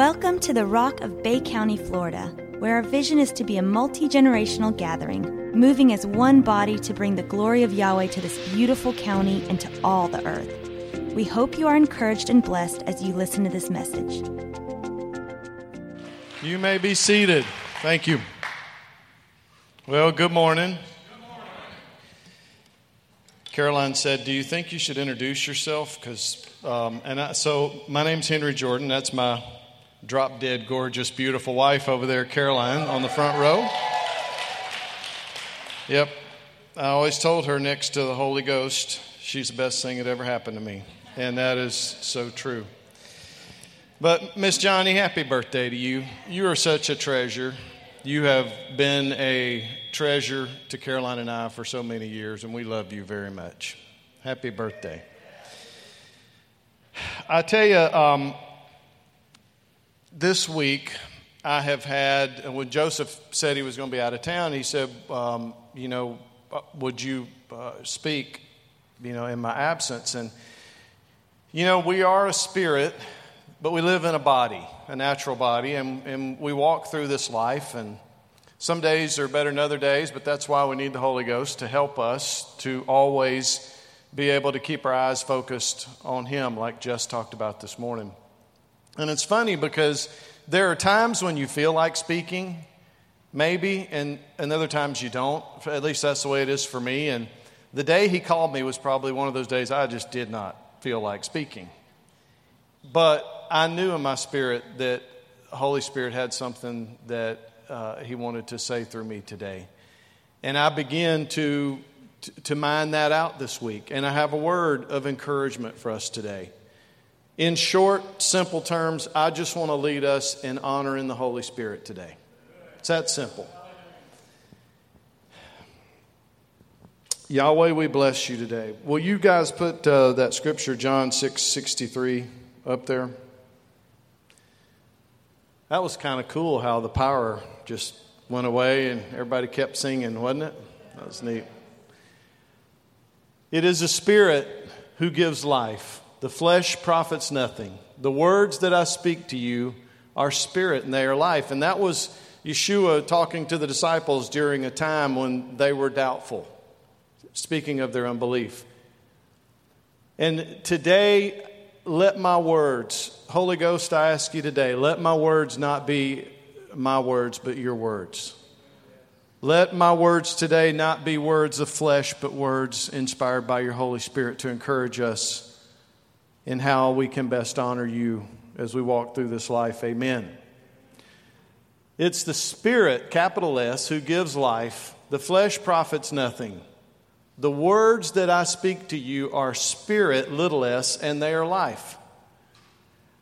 Welcome to the Rock of Bay County, Florida, where our vision is to be a multi generational gathering, moving as one body to bring the glory of Yahweh to this beautiful county and to all the earth. We hope you are encouraged and blessed as you listen to this message. You may be seated. Thank you. Well, good morning. Good morning. Caroline said, "Do you think you should introduce yourself?" Because, um, and I, so my name's Henry Jordan. That's my drop dead gorgeous, beautiful wife over there, Caroline, on the front row. Yep, I always told her next to the Holy Ghost, she's the best thing that ever happened to me, and that is so true. But Miss Johnny, happy birthday to you. You are such a treasure. You have been a treasure to Caroline and I for so many years, and we love you very much. Happy birthday. I tell you, um, this week I have had, when Joseph said he was going to be out of town, he said, um, you know, uh, would you uh, speak, you know, in my absence? And, you know, we are a spirit but we live in a body, a natural body, and, and we walk through this life. And some days are better than other days, but that's why we need the Holy Ghost to help us to always be able to keep our eyes focused on Him, like Jess talked about this morning. And it's funny because there are times when you feel like speaking, maybe, and, and other times you don't. At least that's the way it is for me. And the day He called me was probably one of those days I just did not feel like speaking. But I knew in my spirit that Holy Spirit had something that uh, He wanted to say through me today. And I began to, to, to mine that out this week. And I have a word of encouragement for us today. In short, simple terms, I just want to lead us in honoring the Holy Spirit today. It's that simple. Yahweh, we bless you today. Will you guys put uh, that scripture, John 6 63, up there? That was kind of cool how the power just went away and everybody kept singing, wasn't it? That was neat. It is a Spirit who gives life. The flesh profits nothing. The words that I speak to you are spirit and they are life. And that was Yeshua talking to the disciples during a time when they were doubtful, speaking of their unbelief. And today, let my words, Holy Ghost, I ask you today, let my words not be my words, but your words. Let my words today not be words of flesh, but words inspired by your Holy Spirit to encourage us in how we can best honor you as we walk through this life. Amen. It's the Spirit, capital S, who gives life. The flesh profits nothing. The words that I speak to you are spirit, little s, and they are life.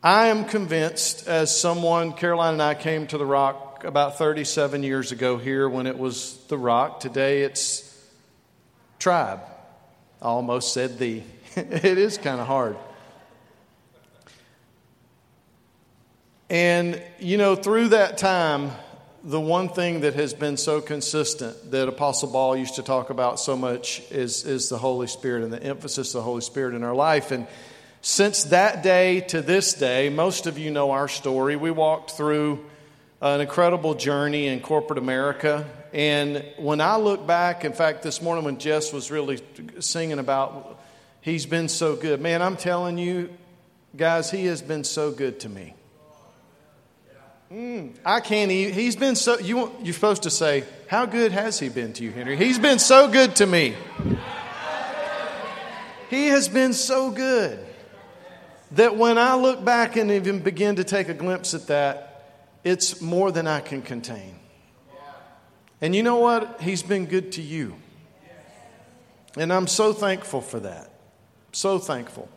I am convinced, as someone, Caroline and I came to the Rock about 37 years ago here when it was the Rock. Today it's Tribe. I almost said the. it is kind of hard. And, you know, through that time, the one thing that has been so consistent that Apostle Paul used to talk about so much is, is the Holy Spirit and the emphasis of the Holy Spirit in our life. And since that day to this day, most of you know our story. We walked through an incredible journey in corporate America. And when I look back, in fact, this morning when Jess was really singing about, he's been so good. Man, I'm telling you, guys, he has been so good to me. Mm, I can't even. He's been so. You, you're supposed to say, How good has he been to you, Henry? He's been so good to me. He has been so good that when I look back and even begin to take a glimpse at that, it's more than I can contain. And you know what? He's been good to you. And I'm so thankful for that. So thankful.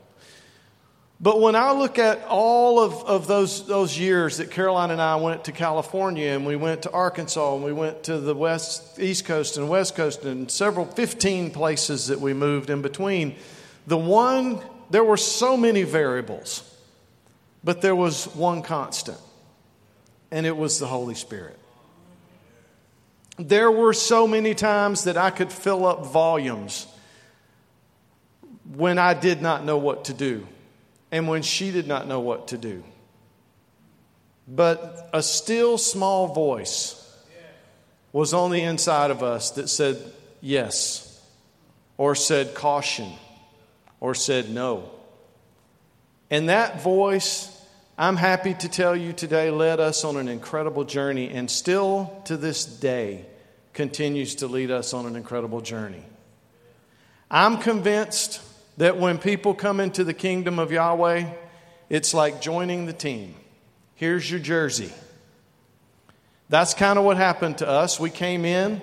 But when I look at all of, of those, those years that Caroline and I went to California and we went to Arkansas and we went to the west, East Coast and West Coast and several, 15 places that we moved in between, the one, there were so many variables, but there was one constant, and it was the Holy Spirit. There were so many times that I could fill up volumes when I did not know what to do and when she did not know what to do. But a still small voice was on the inside of us that said yes, or said caution, or said no. And that voice, I'm happy to tell you today, led us on an incredible journey and still to this day continues to lead us on an incredible journey. I'm convinced that when people come into the kingdom of Yahweh, it's like joining the team. Here's your jersey. That's kind of what happened to us. We came in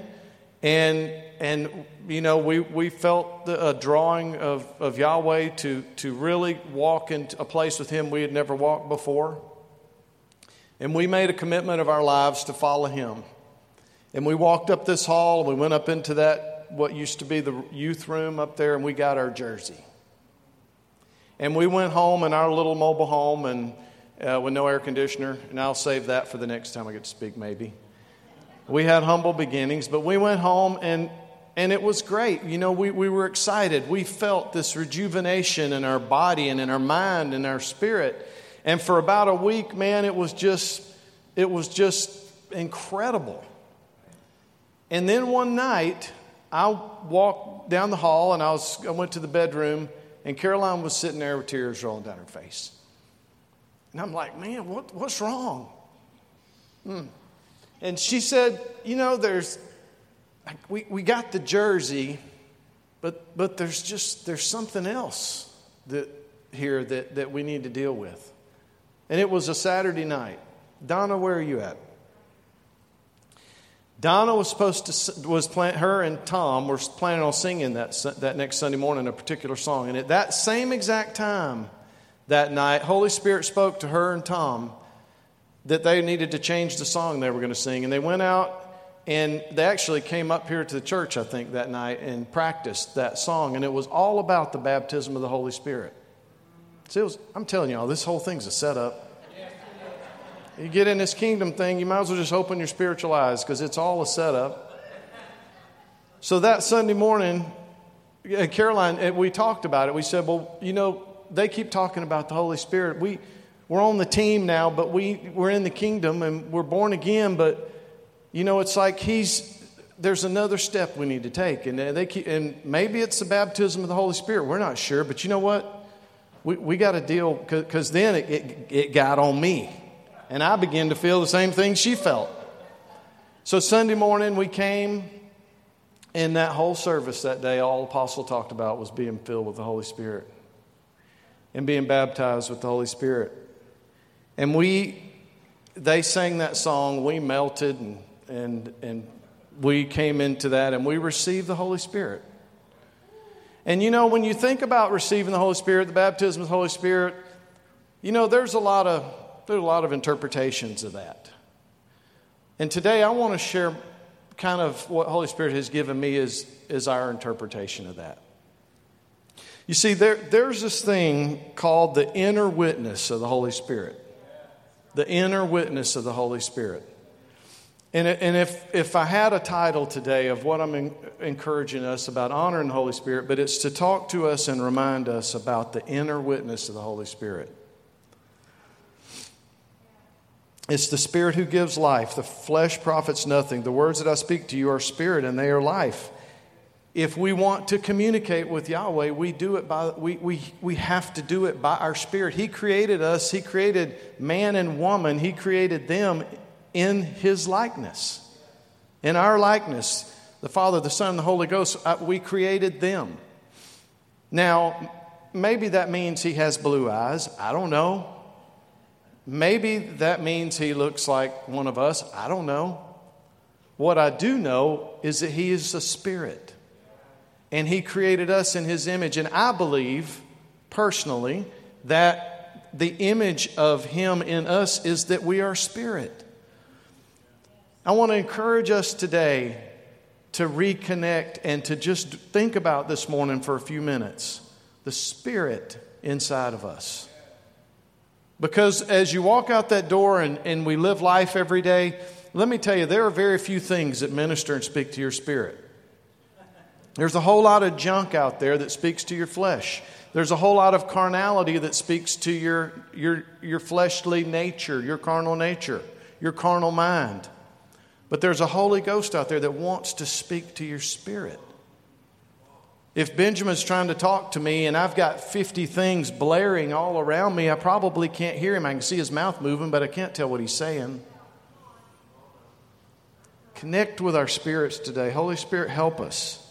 and and you know we, we felt the, a drawing of, of Yahweh to, to really walk into a place with him we had never walked before. And we made a commitment of our lives to follow him. And we walked up this hall, and we went up into that, what used to be the youth room up there, and we got our jersey. And we went home in our little mobile home and uh, with no air conditioner, and I'll save that for the next time I get to speak, maybe. We had humble beginnings, but we went home and and it was great. You know, we, we were excited. We felt this rejuvenation in our body and in our mind and our spirit. And for about a week, man, it was just it was just incredible. And then one night, I walked down the hall and I, was, I went to the bedroom, and Caroline was sitting there with tears rolling down her face. And I'm like, man, what, what's wrong? Hmm. And she said, you know, there's, we, we got the jersey, but, but there's just, there's something else that, here that, that we need to deal with. And it was a Saturday night. Donna, where are you at? Donna was supposed to was plan, her and Tom were planning on singing that that next Sunday morning a particular song, and at that same exact time that night, Holy Spirit spoke to her and Tom that they needed to change the song they were going to sing, and they went out and they actually came up here to the church, I think, that night and practiced that song, and it was all about the baptism of the Holy Spirit. See, was, I'm telling y'all, this whole thing's a setup. You get in this kingdom thing, you might as well just open your spiritual eyes because it's all a setup. So that Sunday morning, uh, Caroline, uh, we talked about it. We said, well, you know, they keep talking about the Holy Spirit. We, we're on the team now, but we, we're in the kingdom and we're born again, but, you know, it's like he's, there's another step we need to take. And, uh, they keep, and maybe it's the baptism of the Holy Spirit. We're not sure, but you know what? We, we got to deal, because then it, it, it got on me. And I began to feel the same thing she felt. So Sunday morning we came, and that whole service that day, all Apostle talked about was being filled with the Holy Spirit and being baptized with the Holy Spirit. And we, they sang that song, we melted and, and, and we came into that and we received the Holy Spirit. And you know, when you think about receiving the Holy Spirit, the baptism of the Holy Spirit, you know, there's a lot of there's a lot of interpretations of that. And today I want to share kind of what Holy Spirit has given me is, is our interpretation of that. You see, there, there's this thing called the inner witness of the Holy Spirit. The inner witness of the Holy Spirit. And, and if, if I had a title today of what I'm in, encouraging us about honoring the Holy Spirit, but it's to talk to us and remind us about the inner witness of the Holy Spirit. It's the Spirit who gives life. The flesh profits nothing. The words that I speak to you are spirit and they are life. If we want to communicate with Yahweh, we do it by we, we, we have to do it by our spirit. He created us, He created man and woman, He created them in His likeness. In our likeness. The Father, the Son, the Holy Ghost, uh, we created them. Now, maybe that means He has blue eyes. I don't know. Maybe that means he looks like one of us. I don't know. What I do know is that he is a spirit. And he created us in his image. And I believe, personally, that the image of him in us is that we are spirit. I want to encourage us today to reconnect and to just think about this morning for a few minutes the spirit inside of us. Because as you walk out that door and, and we live life every day, let me tell you, there are very few things that minister and speak to your spirit. There's a whole lot of junk out there that speaks to your flesh. there's a whole lot of carnality that speaks to your, your, your fleshly nature, your carnal nature, your carnal mind. But there's a Holy Ghost out there that wants to speak to your spirit. If Benjamin's trying to talk to me and I've got 50 things blaring all around me, I probably can't hear him. I can see his mouth moving, but I can't tell what he's saying. Connect with our spirits today. Holy Spirit, help us.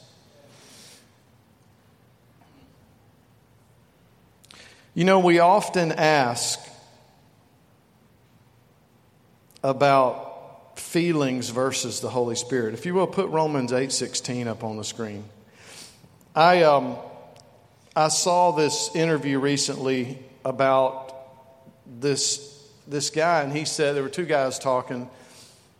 You know, we often ask about feelings versus the Holy Spirit. If you will, put Romans 8:16 up on the screen. I, um, I saw this interview recently about this, this guy, and he said there were two guys talking,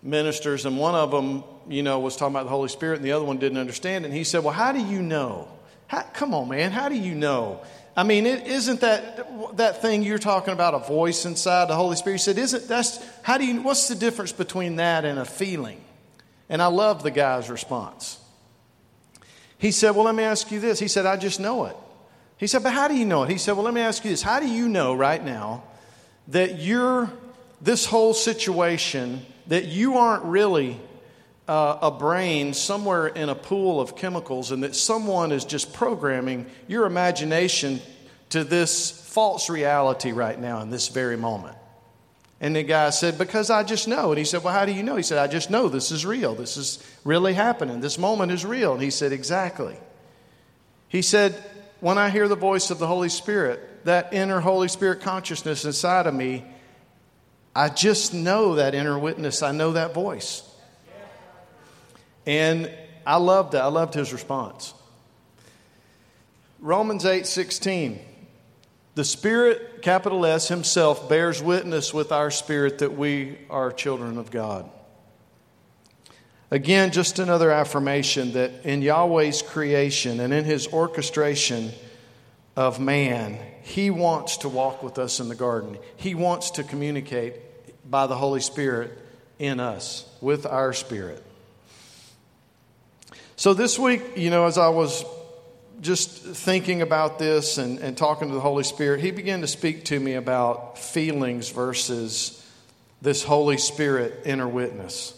ministers, and one of them, you know, was talking about the Holy Spirit, and the other one didn't understand it. And he said, Well, how do you know? How, come on, man, how do you know? I mean, is isn't that that thing you're talking about a voice inside the Holy Spirit? He said, "Isn't that's how do you? What's the difference between that and a feeling?" And I love the guy's response. He said, Well, let me ask you this. He said, I just know it. He said, But how do you know it? He said, Well, let me ask you this. How do you know right now that you're this whole situation, that you aren't really uh, a brain somewhere in a pool of chemicals and that someone is just programming your imagination to this false reality right now in this very moment? And the guy said, Because I just know. And he said, Well, how do you know? He said, I just know this is real. This is really happening. This moment is real. And he said, Exactly. He said, When I hear the voice of the Holy Spirit, that inner Holy Spirit consciousness inside of me, I just know that inner witness. I know that voice. And I loved that. I loved his response. Romans 8 16. The Spirit, capital S, Himself bears witness with our spirit that we are children of God. Again, just another affirmation that in Yahweh's creation and in His orchestration of man, He wants to walk with us in the garden. He wants to communicate by the Holy Spirit in us, with our spirit. So this week, you know, as I was just thinking about this and, and talking to the Holy Spirit, He began to speak to me about feelings versus this Holy Spirit inner witness.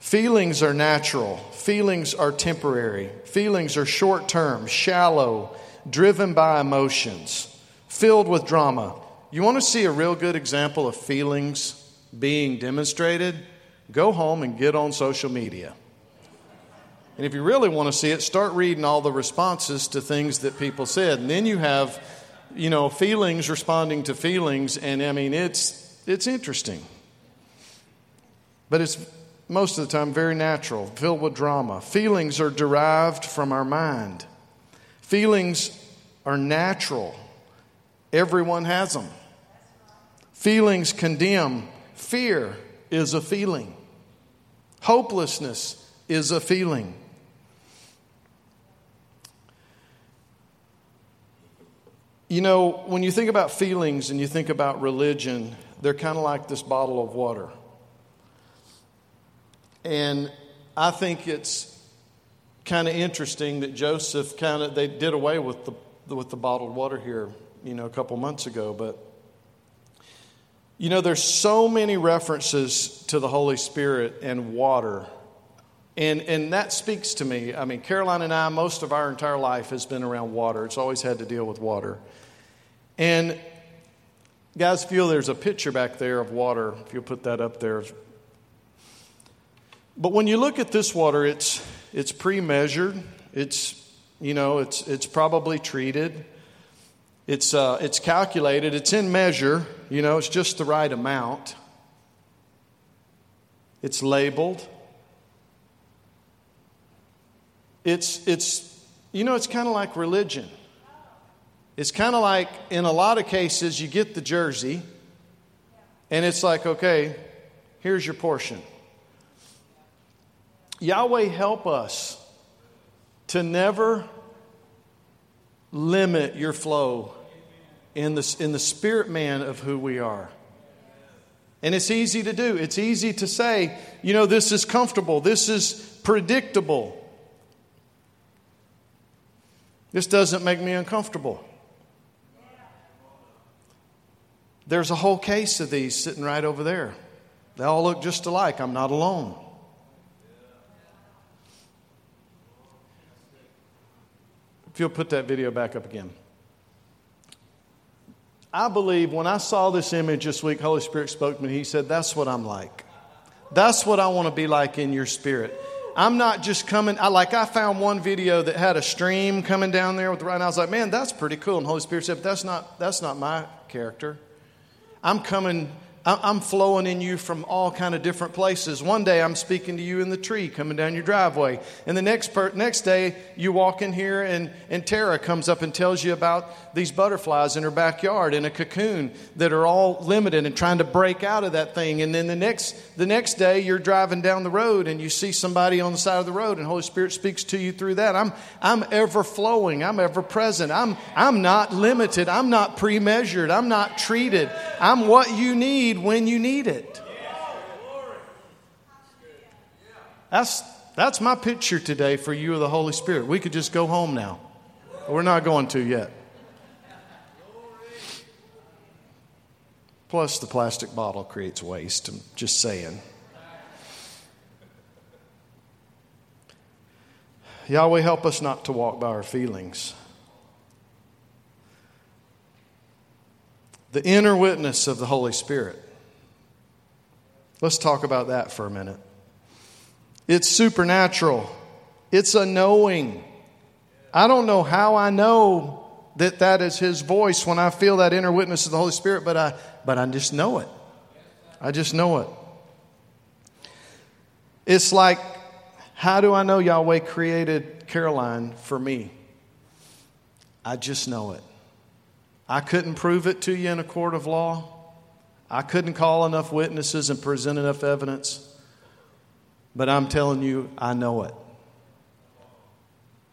Feelings are natural, feelings are temporary, feelings are short term, shallow, driven by emotions, filled with drama. You want to see a real good example of feelings being demonstrated? Go home and get on social media. And if you really want to see it, start reading all the responses to things that people said. And then you have, you know, feelings responding to feelings. And I mean, it's, it's interesting. But it's most of the time very natural, filled with drama. Feelings are derived from our mind, feelings are natural. Everyone has them. Feelings condemn. Fear is a feeling. Hopelessness is a feeling. You know, when you think about feelings and you think about religion, they're kind of like this bottle of water. And I think it's kind of interesting that Joseph kind of they did away with the with the bottled water here, you know, a couple months ago, but you know, there's so many references to the Holy Spirit and water. And, and that speaks to me. I mean, Caroline and I, most of our entire life has been around water. It's always had to deal with water. And guys, feel there's a picture back there of water, if you'll put that up there. But when you look at this water, it's, it's pre measured, it's, you know, it's, it's probably treated, it's, uh, it's calculated, it's in measure, you know, it's just the right amount, it's labeled. It's, it's, you know, it's kind of like religion. It's kind of like, in a lot of cases, you get the jersey, and it's like, okay, here's your portion. Yahweh, help us to never limit your flow in the, in the spirit man of who we are. And it's easy to do. It's easy to say, you know, this is comfortable, this is predictable. This doesn't make me uncomfortable. There's a whole case of these sitting right over there. They all look just alike. I'm not alone. If you'll put that video back up again. I believe when I saw this image this week, Holy Spirit spoke to me. He said, That's what I'm like. That's what I want to be like in your spirit. I'm not just coming. I like I found one video that had a stream coming down there with the right. And I was like, man, that's pretty cool. And Holy Spirit said, that's not that's not my character. I'm coming I'm flowing in you from all kind of different places. One day I'm speaking to you in the tree coming down your driveway. And the next, per- next day you walk in here and, and Tara comes up and tells you about these butterflies in her backyard in a cocoon that are all limited and trying to break out of that thing. And then the next, the next day you're driving down the road and you see somebody on the side of the road and Holy Spirit speaks to you through that. I'm, I'm ever flowing. I'm ever present. I'm, I'm not limited. I'm not pre-measured. I'm not treated. I'm what you need need when you need it. That's, that's my picture today for you of the Holy Spirit. We could just go home now. We're not going to yet. Plus, the plastic bottle creates waste. I'm just saying. Yahweh, help us not to walk by our feelings. the inner witness of the Holy Spirit. Let's talk about that for a minute. It's supernatural, it's a knowing. I don't know how I know that that is His voice when I feel that inner witness of the Holy Spirit, but I, but I just know it. I just know it. It's like, how do I know Yahweh created Caroline for me? I just know it. I couldn't prove it to you in a court of law. I couldn't call enough witnesses and present enough evidence. But I'm telling you, I know it.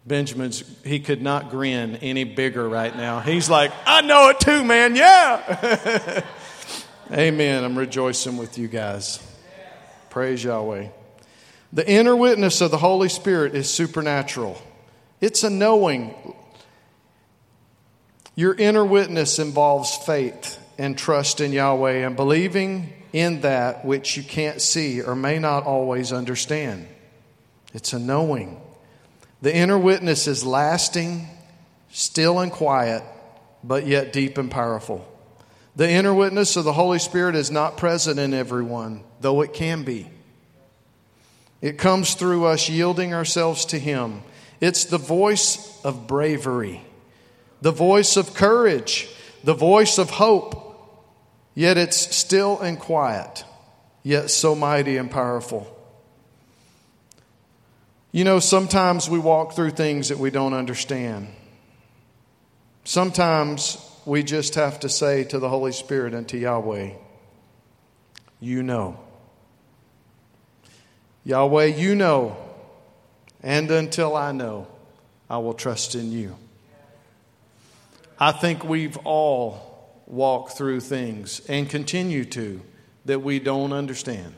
Benjamin's, he could not grin any bigger right now. He's like, I know it too, man. Yeah. Amen. I'm rejoicing with you guys. Praise Yahweh. The inner witness of the Holy Spirit is supernatural, it's a knowing. Your inner witness involves faith and trust in Yahweh and believing in that which you can't see or may not always understand. It's a knowing. The inner witness is lasting, still and quiet, but yet deep and powerful. The inner witness of the Holy Spirit is not present in everyone, though it can be. It comes through us yielding ourselves to Him. It's the voice of bravery the voice of courage, the voice of hope, yet it's still and quiet, yet so mighty and powerful. You know, sometimes we walk through things that we don't understand. Sometimes we just have to say to the Holy Spirit and to Yahweh, You know. Yahweh, you know. And until I know, I will trust in you. I think we've all walked through things and continue to that we don't understand.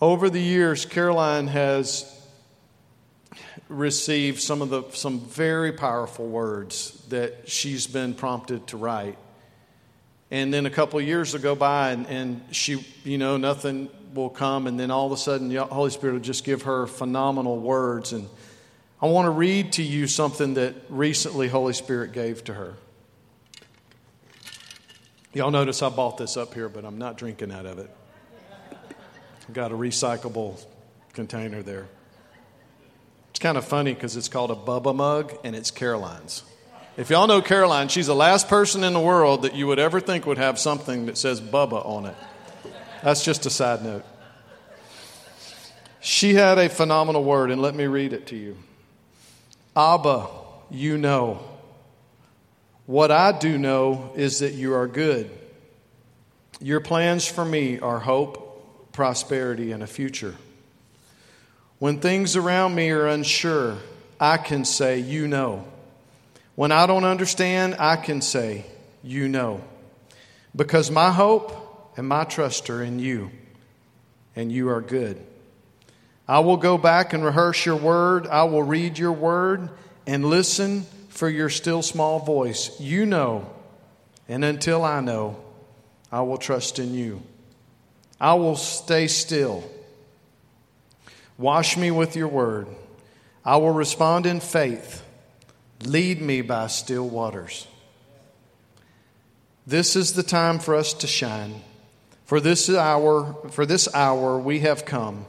Over the years, Caroline has received some of the some very powerful words that she's been prompted to write. And then a couple of years will go by, and, and she, you know, nothing will come, and then all of a sudden, the Holy Spirit will just give her phenomenal words and I want to read to you something that recently Holy Spirit gave to her. Y'all notice I bought this up here, but I'm not drinking out of it. I've got a recyclable container there. It's kind of funny because it's called a Bubba mug and it's Caroline's. If y'all know Caroline, she's the last person in the world that you would ever think would have something that says Bubba on it. That's just a side note. She had a phenomenal word, and let me read it to you. Abba, you know. What I do know is that you are good. Your plans for me are hope, prosperity, and a future. When things around me are unsure, I can say, You know. When I don't understand, I can say, You know. Because my hope and my trust are in you, and you are good. I will go back and rehearse your word. I will read your word and listen for your still small voice. You know, And until I know, I will trust in you. I will stay still. Wash me with your word. I will respond in faith. Lead me by still waters. This is the time for us to shine. For this hour, for this hour we have come.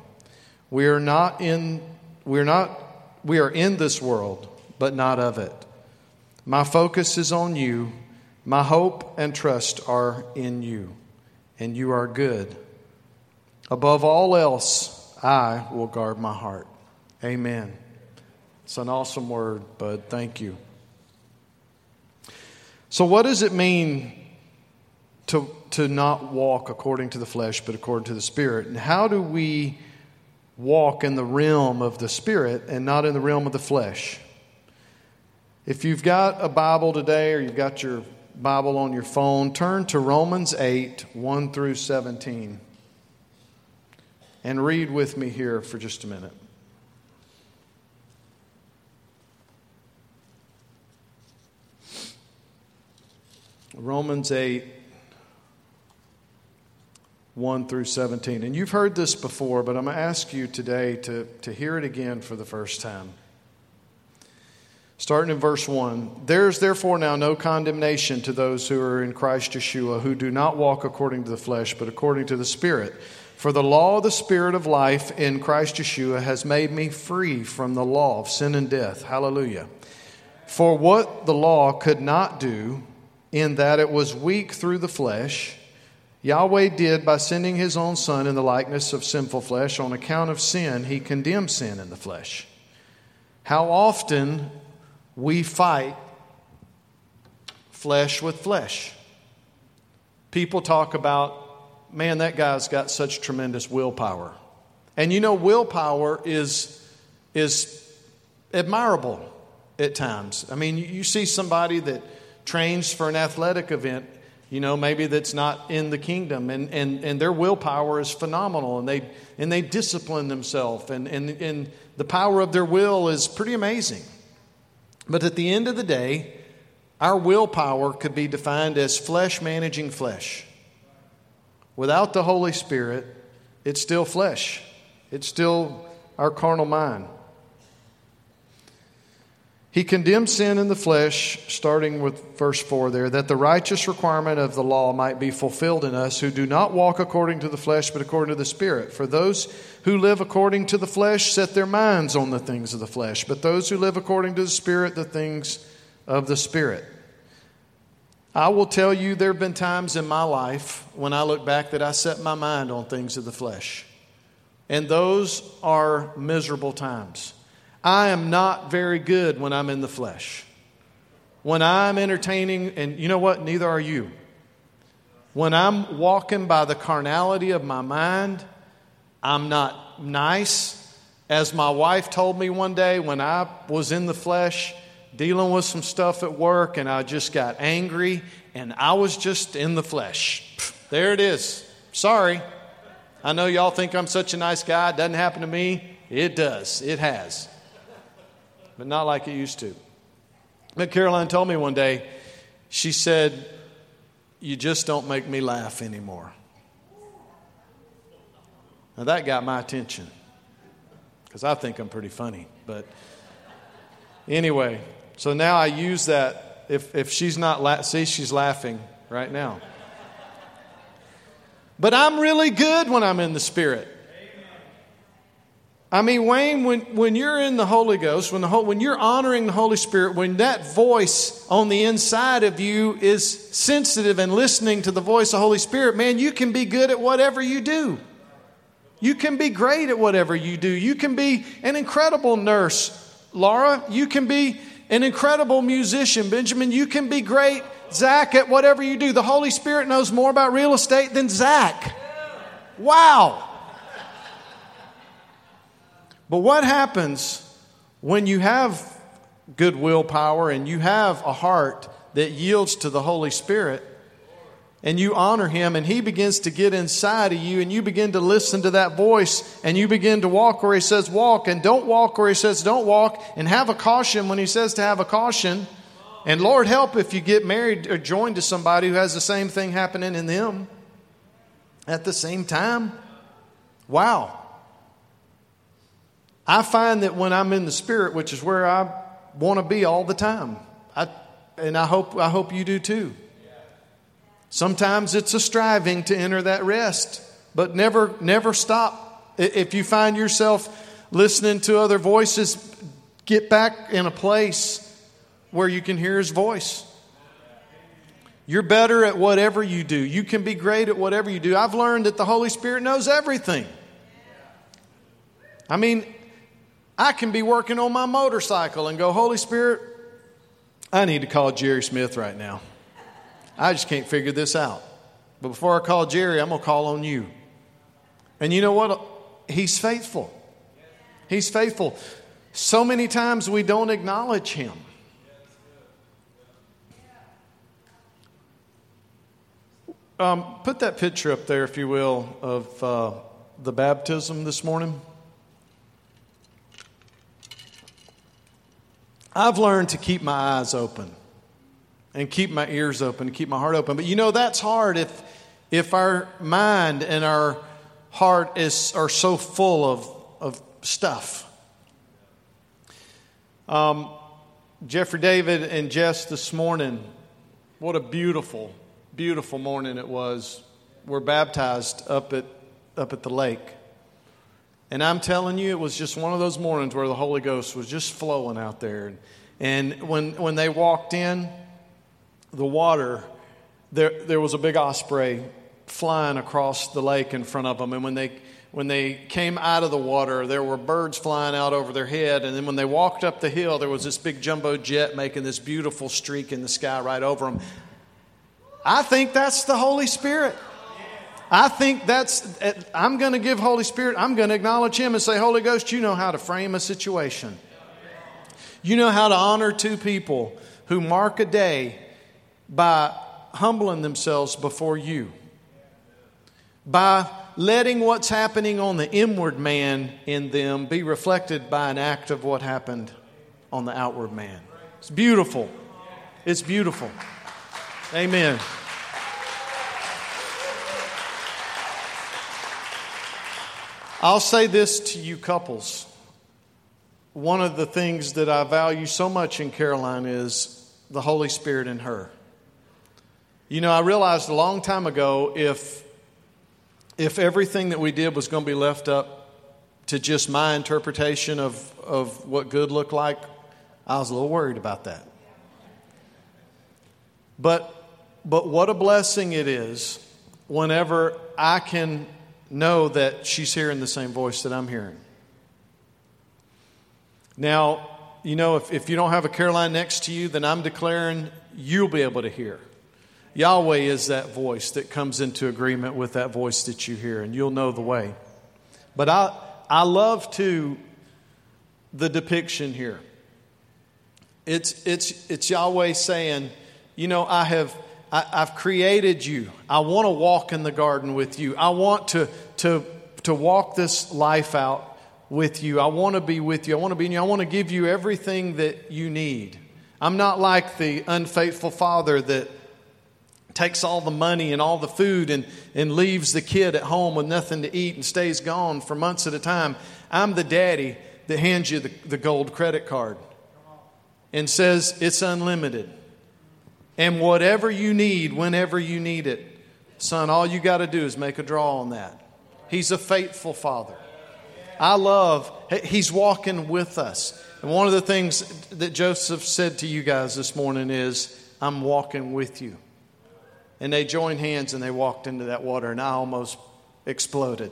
We are not in we are not we are in this world, but not of it. My focus is on you. My hope and trust are in you, and you are good. Above all else, I will guard my heart. Amen. It's an awesome word, bud. Thank you. So, what does it mean to, to not walk according to the flesh, but according to the Spirit? And how do we walk in the realm of the Spirit and not in the realm of the flesh? If you've got a Bible today or you've got your Bible on your phone, turn to Romans 8 1 through 17 and read with me here for just a minute. Romans 8 1 through 17. And you've heard this before, but I'm going to ask you today to, to hear it again for the first time. Starting in verse 1 There is therefore now no condemnation to those who are in Christ Yeshua, who do not walk according to the flesh, but according to the Spirit. For the law of the Spirit of life in Christ Yeshua has made me free from the law of sin and death. Hallelujah. For what the law could not do, in that it was weak through the flesh, Yahweh did by sending his own Son in the likeness of sinful flesh. On account of sin, he condemned sin in the flesh. How often we fight flesh with flesh. People talk about man, that guy's got such tremendous willpower. And you know, willpower is, is admirable at times. I mean, you see somebody that trains for an athletic event, you know, maybe that's not in the kingdom, and, and, and their willpower is phenomenal, and they, and they discipline themselves, and, and, and the power of their will is pretty amazing. But at the end of the day, our willpower could be defined as flesh managing flesh. Without the Holy Spirit, it's still flesh, it's still our carnal mind. He condemns sin in the flesh, starting with verse 4 there, that the righteous requirement of the law might be fulfilled in us who do not walk according to the flesh, but according to the Spirit. For those who live according to the flesh set their minds on the things of the flesh, but those who live according to the Spirit, the things of the Spirit. I will tell you, there have been times in my life when I look back that I set my mind on things of the flesh. And those are miserable times. I am not very good when I'm in the flesh. When I'm entertaining, and you know what? Neither are you. When I'm walking by the carnality of my mind, I'm not nice. As my wife told me one day when I was in the flesh, dealing with some stuff at work and I just got angry and I was just in the flesh. There it is. Sorry. I know y'all think I'm such a nice guy. It doesn't happen to me. It does. It has. But not like it used to. But Caroline told me one day, she said, You just don't make me laugh anymore. Now that got my attention because I think I'm pretty funny. But anyway, so now I use that. If, if she's not, la- see, she's laughing right now. But I'm really good when I'm in the Spirit. I mean, Wayne, when, when you're in the Holy Ghost, when, the, when you're honoring the Holy Spirit, when that voice on the inside of you is sensitive and listening to the voice of the Holy Spirit, man, you can be good at whatever you do. You can be great at whatever you do. You can be an incredible nurse, Laura. You can be an incredible musician. Benjamin, you can be great, Zach, at whatever you do. The Holy Spirit knows more about real estate than Zach. Wow. But what happens when you have good willpower and you have a heart that yields to the Holy Spirit? and you honor him and he begins to get inside of you and you begin to listen to that voice and you begin to walk where he says walk and don't walk where he says don't walk and have a caution when he says to have a caution And Lord help if you get married or joined to somebody who has the same thing happening in them at the same time. Wow. I find that when I'm in the spirit, which is where I want to be all the time, I, and I hope, I hope you do too. Sometimes it's a striving to enter that rest, but never, never stop. If you find yourself listening to other voices, get back in a place where you can hear his voice. You're better at whatever you do. You can be great at whatever you do. I've learned that the Holy Spirit knows everything. I mean, I can be working on my motorcycle and go, Holy Spirit, I need to call Jerry Smith right now. I just can't figure this out. But before I call Jerry, I'm going to call on you. And you know what? He's faithful. He's faithful. So many times we don't acknowledge him. Um, put that picture up there, if you will, of uh, the baptism this morning. I've learned to keep my eyes open and keep my ears open and keep my heart open. But you know, that's hard if, if our mind and our heart is, are so full of, of stuff. Um, Jeffrey David and Jess this morning, what a beautiful beautiful morning it was. We're baptized up at, up at the lake. And I'm telling you, it was just one of those mornings where the Holy Ghost was just flowing out there. And when, when they walked in, the water, there, there was a big osprey flying across the lake in front of them. And when they, when they came out of the water, there were birds flying out over their head. And then when they walked up the hill, there was this big jumbo jet making this beautiful streak in the sky right over them. I think that's the Holy Spirit. I think that's, eh, I'm going to give Holy Spirit, I'm going to acknowledge Him and say, Holy Ghost, you know how to frame a situation. You know how to honor two people who mark a day by humbling themselves before you, by letting what's happening on the inward man in them be reflected by an act of what happened on the outward man. It's beautiful. It's beautiful. Amen. I'll say this to you couples. One of the things that I value so much in Caroline is the Holy Spirit in her. You know, I realized a long time ago if if everything that we did was going to be left up to just my interpretation of, of what good looked like, I was a little worried about that. But but what a blessing it is whenever I can know that she's hearing the same voice that I'm hearing. Now, you know, if, if you don't have a Caroline next to you, then I'm declaring you'll be able to hear. Yahweh is that voice that comes into agreement with that voice that you hear, and you'll know the way. But I, I love to the depiction here. It's, it's, it's Yahweh saying, You know, I have I, have created you. I want to walk in the garden with you. I want to, to, to walk this life out with you. I want to be with you. I want to be in you. I want to give you everything that you need. I'm not like the unfaithful father that takes all the money and all the food and, and leaves the kid at home with nothing to eat and stays gone for months at a time. I'm the daddy that hands you the, the gold credit card and says it's unlimited. And whatever you need, whenever you need it, son, all you got to do is make a draw on that. He's a faithful father. I love, he's walking with us. And one of the things that Joseph said to you guys this morning is, I'm walking with you. And they joined hands and they walked into that water, and I almost exploded.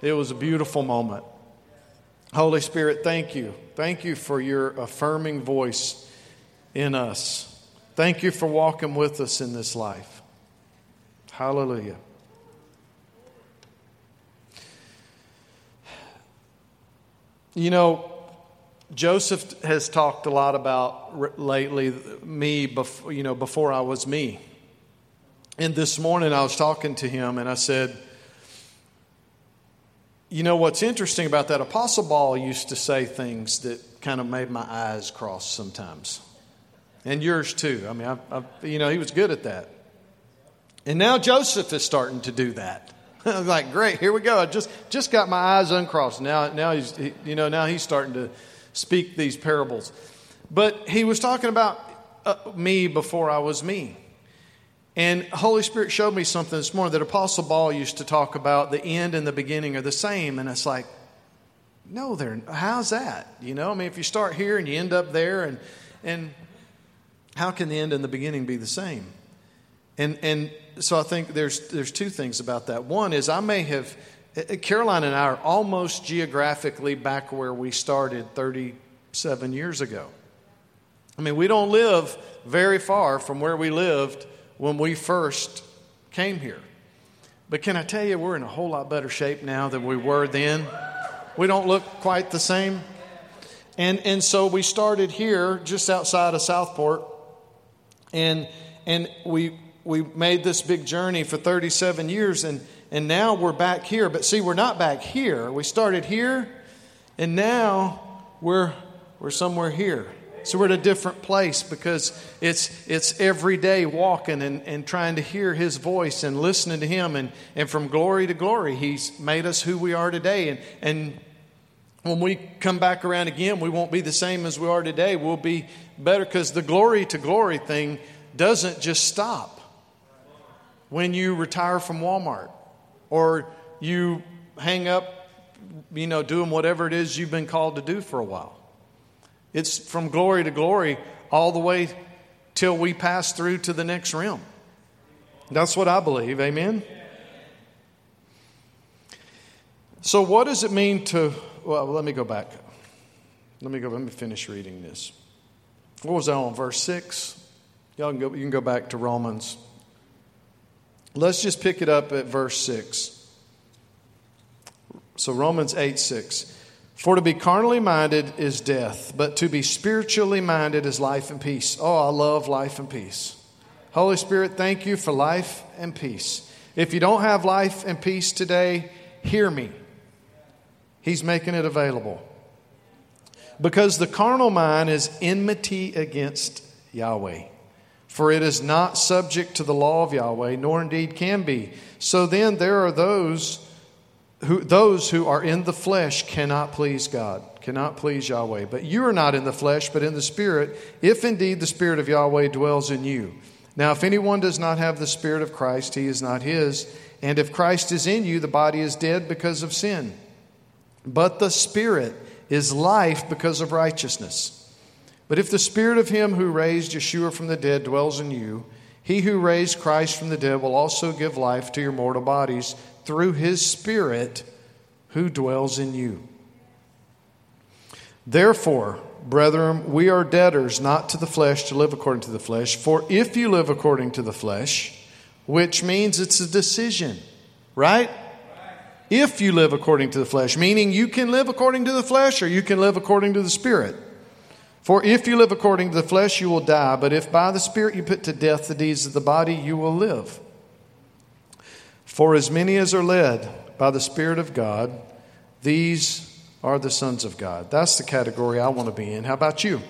It was a beautiful moment. Holy Spirit, thank you. Thank you for your affirming voice in us. Thank you for walking with us in this life. Hallelujah. You know, Joseph has talked a lot about lately me before, you know, before I was me. And this morning I was talking to him and I said, you know what's interesting about that? Apostle Paul used to say things that kind of made my eyes cross sometimes. And yours too. I mean, I, I, you know, he was good at that. And now Joseph is starting to do that. I was like, great, here we go. I just, just got my eyes uncrossed. Now, now he's, he, you know, now he's starting to speak these parables. But he was talking about uh, me before I was me. And Holy Spirit showed me something this morning that Apostle Paul used to talk about the end and the beginning are the same. And it's like, no, they're, how's that? You know, I mean, if you start here and you end up there, and, and how can the end and the beginning be the same? And, and so I think there's, there's two things about that. One is I may have, uh, Caroline and I are almost geographically back where we started 37 years ago. I mean, we don't live very far from where we lived when we first came here. But can I tell you, we're in a whole lot better shape now than we were then. We don't look quite the same. And, and so we started here just outside of Southport. And, and we, we made this big journey for 37 years. And, and now we're back here. But see, we're not back here. We started here. And now we're, we're somewhere here. So we're at a different place because it's, it's every day walking and, and trying to hear His voice and listening to Him. And, and from glory to glory, He's made us who we are today. And, and when we come back around again, we won't be the same as we are today. We'll be better because the glory to glory thing doesn't just stop when you retire from Walmart or you hang up, you know, doing whatever it is you've been called to do for a while. It's from glory to glory all the way till we pass through to the next realm. That's what I believe. Amen. So, what does it mean to? Well, let me go back. Let me go. Let me finish reading this. What was that on verse six? Y'all can go. You can go back to Romans. Let's just pick it up at verse six. So Romans eight six. For to be carnally minded is death, but to be spiritually minded is life and peace. Oh, I love life and peace. Holy Spirit, thank you for life and peace. If you don't have life and peace today, hear me. He's making it available. Because the carnal mind is enmity against Yahweh. For it is not subject to the law of Yahweh, nor indeed can be. So then there are those who, those who are in the flesh cannot please God, cannot please Yahweh. But you are not in the flesh, but in the Spirit, if indeed the Spirit of Yahweh dwells in you. Now, if anyone does not have the Spirit of Christ, he is not his. And if Christ is in you, the body is dead because of sin. But the Spirit is life because of righteousness. But if the Spirit of him who raised Yeshua from the dead dwells in you, he who raised Christ from the dead will also give life to your mortal bodies through his Spirit who dwells in you. Therefore, brethren, we are debtors not to the flesh to live according to the flesh. For if you live according to the flesh, which means it's a decision, right? If you live according to the flesh, meaning you can live according to the flesh or you can live according to the Spirit. For if you live according to the flesh, you will die, but if by the Spirit you put to death the deeds of the body, you will live. For as many as are led by the Spirit of God, these are the sons of God. That's the category I want to be in. How about you?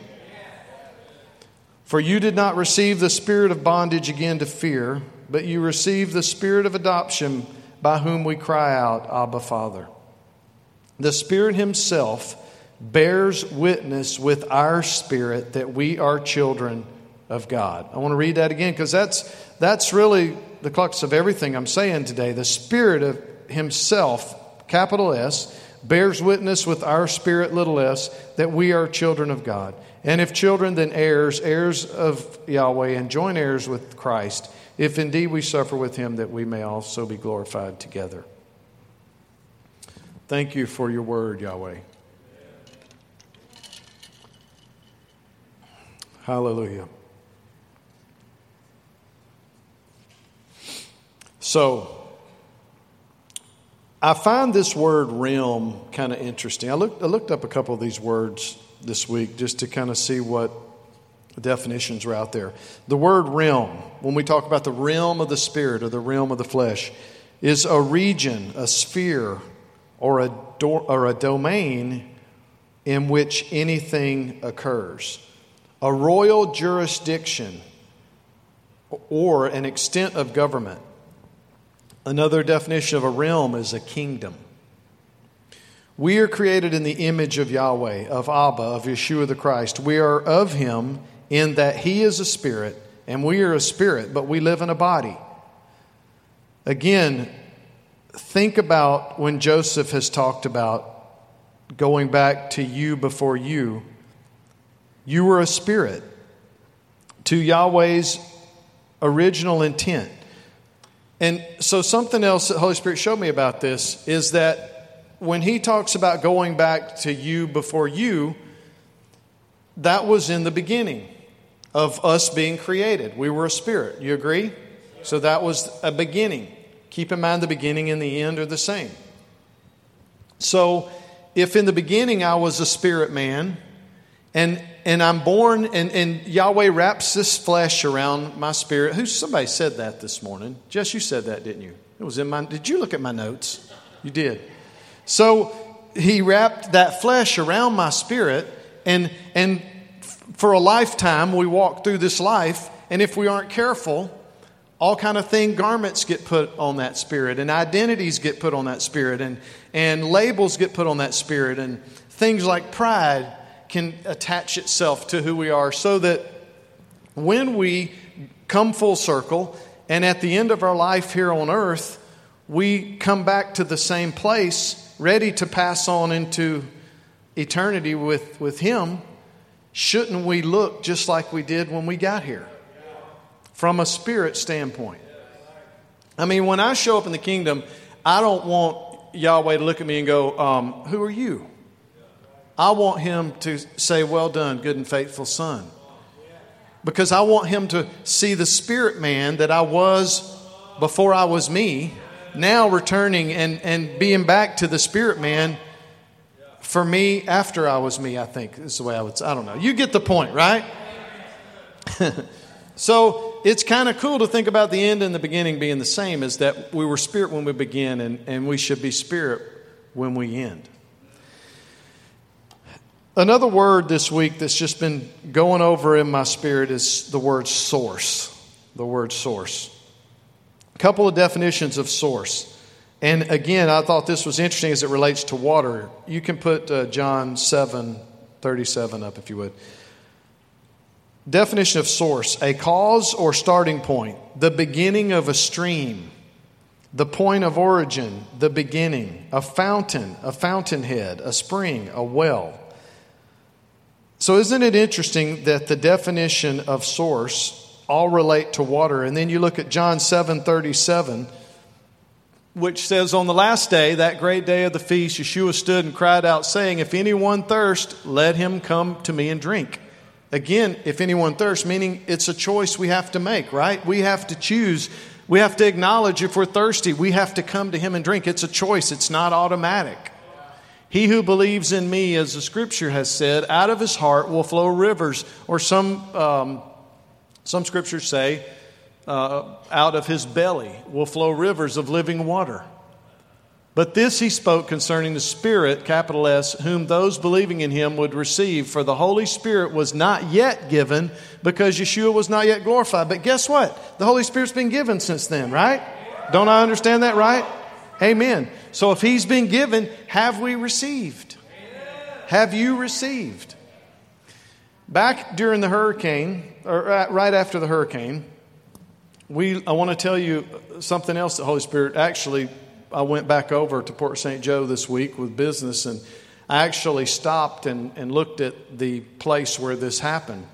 For you did not receive the spirit of bondage again to fear, but you received the spirit of adoption by whom we cry out, Abba, Father. The Spirit Himself bears witness with our spirit that we are children of God. I want to read that again because that's, that's really the crux of everything I'm saying today. The Spirit of Himself, capital S, bears witness with our spirit, little s, that we are children of God. And if children, then heirs, heirs of Yahweh, and joint heirs with Christ, if indeed we suffer with Him, that we may also be glorified together. Thank you for your word, Yahweh. Hallelujah. So, I find this word realm kind of interesting. I looked, I looked up a couple of these words this week just to kind of see what definitions are out there. The word realm, when we talk about the realm of the spirit or the realm of the flesh, is a region, a sphere, or a, do- or a domain in which anything occurs. a royal jurisdiction or an extent of government. Another definition of a realm is a kingdom. We are created in the image of Yahweh, of Abba, of Yeshua the Christ. We are of Him in that He is a spirit, and we are a spirit, but we live in a body. Again, think about when Joseph has talked about going back to you before you. You were a spirit to Yahweh's original intent. And so, something else that Holy Spirit showed me about this is that when he talks about going back to you before you, that was in the beginning of us being created. We were a spirit. You agree? So, that was a beginning. Keep in mind the beginning and the end are the same. So, if in the beginning I was a spirit man, and and I'm born, and, and Yahweh wraps this flesh around my spirit. Who somebody said that this morning? Jess, you said that, didn't you? It was in my. Did you look at my notes? You did. So he wrapped that flesh around my spirit, and and for a lifetime we walk through this life, and if we aren't careful, all kind of thing garments get put on that spirit, and identities get put on that spirit, and and labels get put on that spirit, and things like pride can attach itself to who we are so that when we come full circle and at the end of our life here on earth, we come back to the same place, ready to pass on into eternity with, with Him, shouldn't we look just like we did when we got here? From a spirit standpoint. I mean, when I show up in the kingdom, I don't want Yahweh to look at me and go, um, Who are you? I want him to say, Well done, good and faithful son. Because I want him to see the spirit man that I was before I was me, now returning and, and being back to the spirit man for me after I was me, I think is the way I would I don't know. You get the point, right? so it's kind of cool to think about the end and the beginning being the same, is that we were spirit when we begin and, and we should be spirit when we end. Another word this week that's just been going over in my spirit is the word source. The word source. A couple of definitions of source. And again, I thought this was interesting as it relates to water. You can put uh, John 7 37 up if you would. Definition of source a cause or starting point, the beginning of a stream, the point of origin, the beginning, a fountain, a fountainhead, a spring, a well. So, isn't it interesting that the definition of source all relate to water? And then you look at John 7 37, which says, On the last day, that great day of the feast, Yeshua stood and cried out, saying, If anyone thirst, let him come to me and drink. Again, if anyone thirsts, meaning it's a choice we have to make, right? We have to choose. We have to acknowledge if we're thirsty. We have to come to him and drink. It's a choice, it's not automatic. He who believes in me, as the scripture has said, out of his heart will flow rivers. Or some, um, some scriptures say, uh, out of his belly will flow rivers of living water. But this he spoke concerning the Spirit, capital S, whom those believing in him would receive. For the Holy Spirit was not yet given because Yeshua was not yet glorified. But guess what? The Holy Spirit's been given since then, right? Don't I understand that right? Amen. So if he's been given, have we received? Have you received? Back during the hurricane, or right after the hurricane, we, I want to tell you something else the Holy Spirit actually, I went back over to Port St. Joe this week with business and I actually stopped and, and looked at the place where this happened.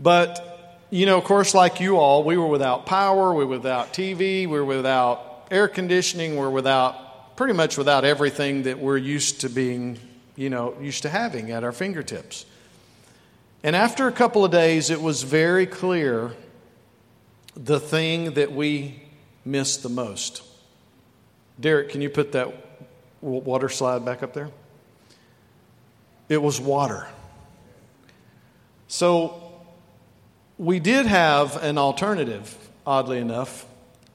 But, you know, of course, like you all, we were without power, we were without TV, we were without air conditioning, we're without pretty much without everything that we're used to being, you know, used to having at our fingertips. And after a couple of days, it was very clear the thing that we miss the most. Derek, can you put that water slide back up there? It was water. So we did have an alternative, oddly enough,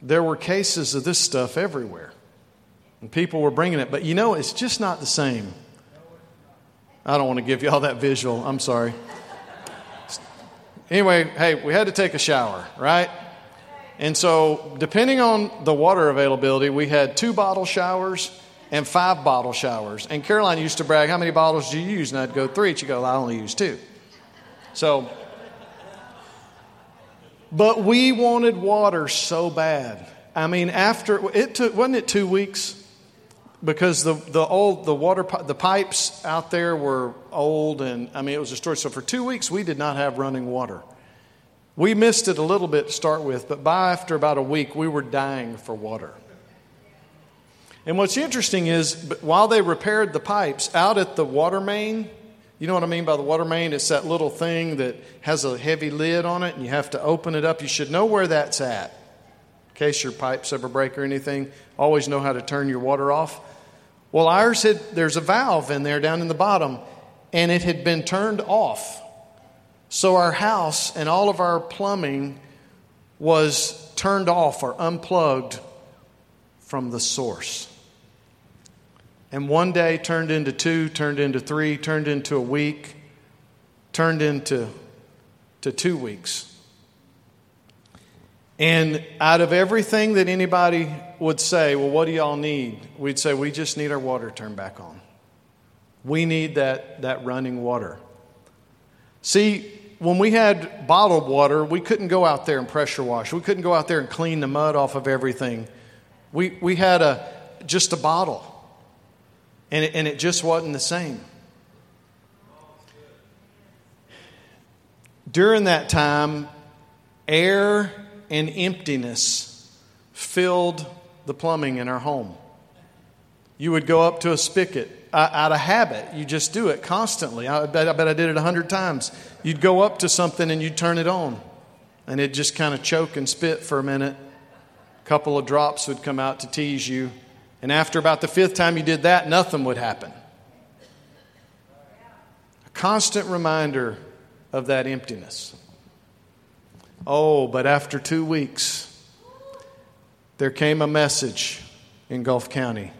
there were cases of this stuff everywhere. And people were bringing it. But you know, it's just not the same. I don't want to give you all that visual. I'm sorry. Anyway, hey, we had to take a shower, right? And so, depending on the water availability, we had two bottle showers and five bottle showers. And Caroline used to brag, How many bottles do you use? And I'd go, Three. She'd go, I only use two. So, but we wanted water so bad. I mean, after it took, wasn't it two weeks? Because the, the old, the water, the pipes out there were old and I mean, it was a story. So for two weeks, we did not have running water. We missed it a little bit to start with, but by after about a week, we were dying for water. And what's interesting is, while they repaired the pipes out at the water main, you know what I mean by the water main? It's that little thing that has a heavy lid on it, and you have to open it up. You should know where that's at. In case your pipes ever break or anything, always know how to turn your water off. Well, ours had, there's a valve in there down in the bottom, and it had been turned off. So our house and all of our plumbing was turned off or unplugged from the source. And one day turned into two, turned into three, turned into a week, turned into to two weeks. And out of everything that anybody would say, well, what do y'all need? We'd say, we just need our water turned back on. We need that, that running water. See, when we had bottled water, we couldn't go out there and pressure wash. We couldn't go out there and clean the mud off of everything. We, we had a, just a bottle and it, and it just wasn't the same. During that time, air and emptiness filled the plumbing in our home. You would go up to a spigot Uh, out of habit. You just do it constantly. I bet, I bet I did it a hundred times. You'd go up to something and you'd turn it on, and it'd just kind of choke and spit for a minute. A couple of drops would come out to tease you, and after about the fifth time you did that, nothing would happen. A constant reminder of that emptiness. Oh, but after two weeks, there came a message in Gulf County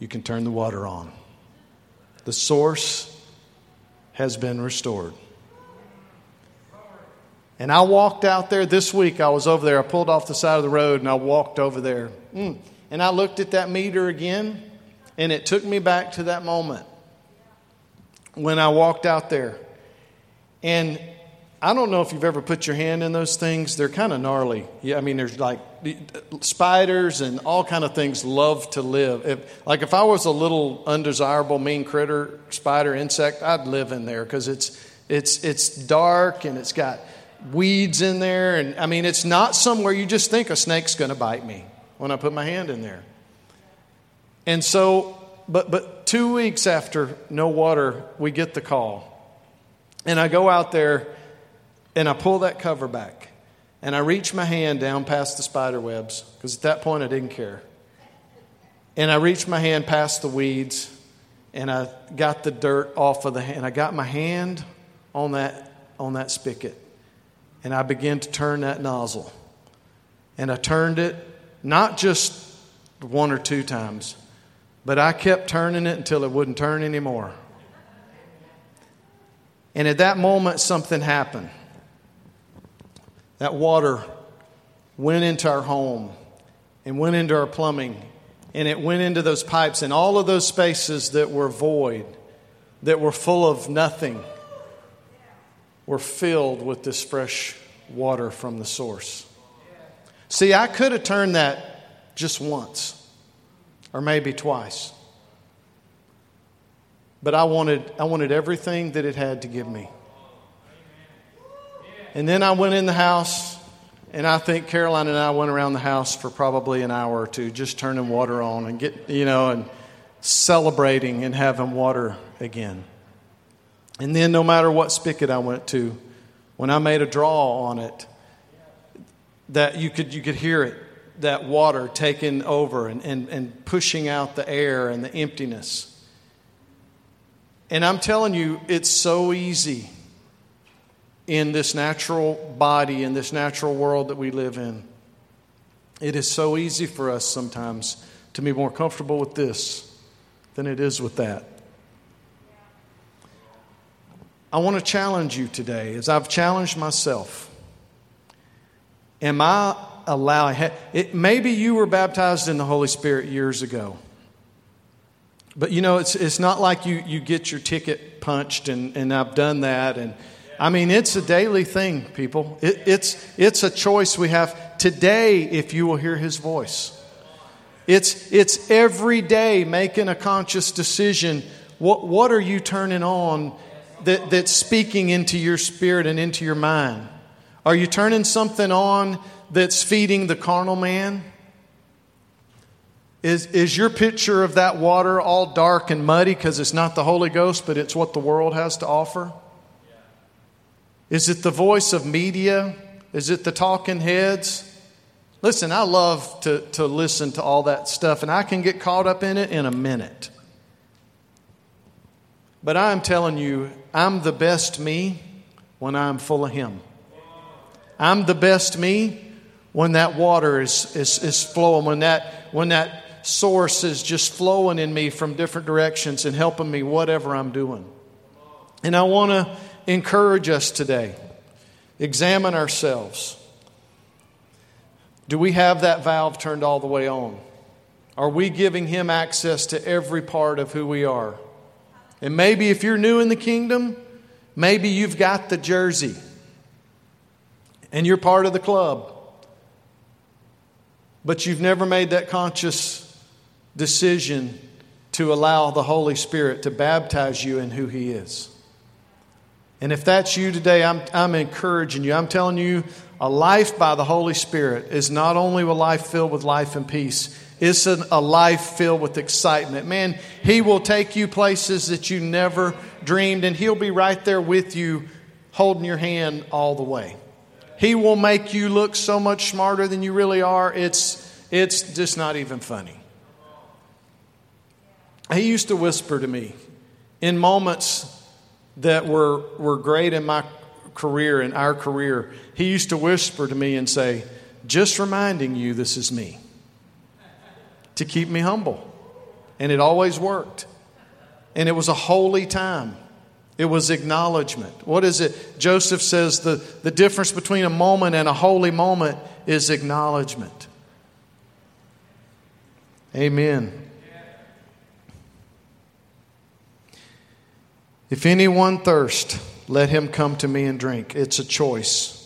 you can turn the water on. The source has been restored. And I walked out there this week. I was over there. I pulled off the side of the road and I walked over there. Mm. And I looked at that meter again, and it took me back to that moment when I walked out there. And I don't know if you've ever put your hand in those things. They're kind of gnarly. Yeah, I mean, there's like spiders and all kind of things love to live. If, like if I was a little undesirable, mean critter, spider, insect, I'd live in there because it's it's it's dark and it's got weeds in there, and I mean, it's not somewhere you just think a snake's going to bite me when I put my hand in there. And so, but, but two weeks after no water, we get the call. And I go out there and I pull that cover back. And I reach my hand down past the spider webs, because at that point I didn't care. And I reach my hand past the weeds, and I got the dirt off of the hand. I got my hand on that, on that spigot, and I began to turn that nozzle. And I turned it not just one or two times, but I kept turning it until it wouldn't turn anymore. And at that moment, something happened. That water went into our home and went into our plumbing, and it went into those pipes, and all of those spaces that were void, that were full of nothing, were filled with this fresh water from the source. See, I could have turned that just once or maybe twice. But I wanted, I wanted everything that it had to give me. And then I went in the house, and I think Caroline and I went around the house for probably an hour or two, just turning water on and get, you know, and celebrating and having water again. And then, no matter what spigot I went to, when I made a draw on it, that you could, you could hear it, that water taking over and, and, and pushing out the air and the emptiness. And I'm telling you, it's so easy in this natural body, in this natural world that we live in. It is so easy for us sometimes to be more comfortable with this than it is with that. I want to challenge you today, as I've challenged myself. Am I allowing, it, maybe you were baptized in the Holy Spirit years ago. But you know, it's, it's not like you, you get your ticket punched, and, and I've done that. And I mean, it's a daily thing, people. It, it's, it's a choice we have today if you will hear His voice. It's, it's every day making a conscious decision. What, what are you turning on that, that's speaking into your spirit and into your mind? Are you turning something on that's feeding the carnal man? Is, is your picture of that water all dark and muddy because it's not the Holy Ghost, but it's what the world has to offer? Is it the voice of media? Is it the talking heads? Listen, I love to, to listen to all that stuff, and I can get caught up in it in a minute. But I'm telling you, I'm the best me when I'm full of Him. I'm the best me when that water is, is, is flowing, when that, when that source is just flowing in me from different directions and helping me whatever I'm doing. And I want to encourage us today examine ourselves. Do we have that valve turned all the way on? Are we giving Him access to every part of who we are? And maybe if you're new in the kingdom, maybe you've got the jersey and you're part of the club, but you've never made that conscious decision to allow the Holy Spirit to baptize you in who He is. And if that's you today, I'm, I'm encouraging you. I'm telling you, a life by the Holy Spirit is not only a life filled with life and peace, it's an, a life filled with excitement. Man, He will take you places that you never dreamed, and He'll be right there with you, holding your hand all the way. He will make you look so much smarter than you really are. It's, it's just not even funny. He used to whisper to me in moments that were, were great in my career, in our career. He used to whisper to me and say, Just reminding you this is me, to keep me humble. And it always worked. And it was a holy time. It was acknowledgement. What is it? Joseph says the, the difference between a moment and a holy moment is acknowledgement. Amen. If anyone thirst, let him come to me and drink. It's a choice.